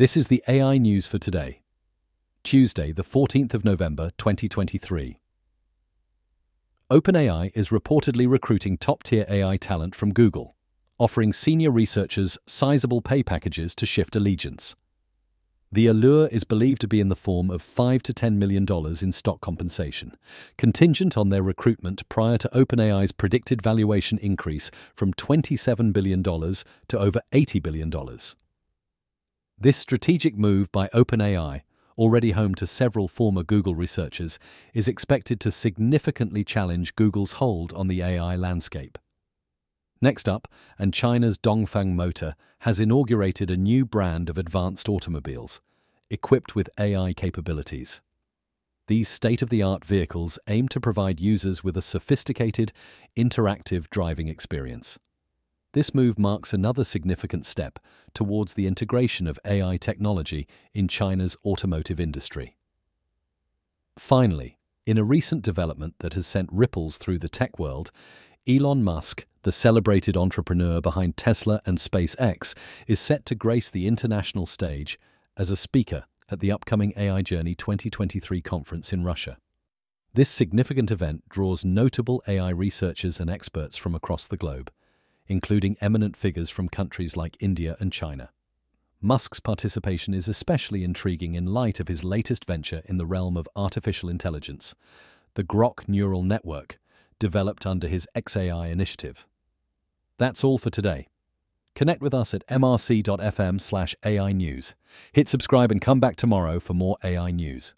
This is the AI news for today, Tuesday, the 14th of November, 2023. OpenAI is reportedly recruiting top tier AI talent from Google, offering senior researchers sizable pay packages to shift allegiance. The allure is believed to be in the form of 5 to $10 million in stock compensation, contingent on their recruitment prior to OpenAI's predicted valuation increase from $27 billion to over $80 billion. This strategic move by OpenAI, already home to several former Google researchers, is expected to significantly challenge Google's hold on the AI landscape. Next up, and China's Dongfeng Motor has inaugurated a new brand of advanced automobiles, equipped with AI capabilities. These state of the art vehicles aim to provide users with a sophisticated, interactive driving experience. This move marks another significant step towards the integration of AI technology in China's automotive industry. Finally, in a recent development that has sent ripples through the tech world, Elon Musk, the celebrated entrepreneur behind Tesla and SpaceX, is set to grace the international stage as a speaker at the upcoming AI Journey 2023 conference in Russia. This significant event draws notable AI researchers and experts from across the globe, including eminent figures from countries like India and China. Musk's participation is especially intriguing in light of his latest venture in the realm of artificial intelligence, the Grok neural network, developed under his XAI initiative. That's all for today. Connect with us at mrc.fm slash AI News. Hit subscribe and come back tomorrow for more AI news.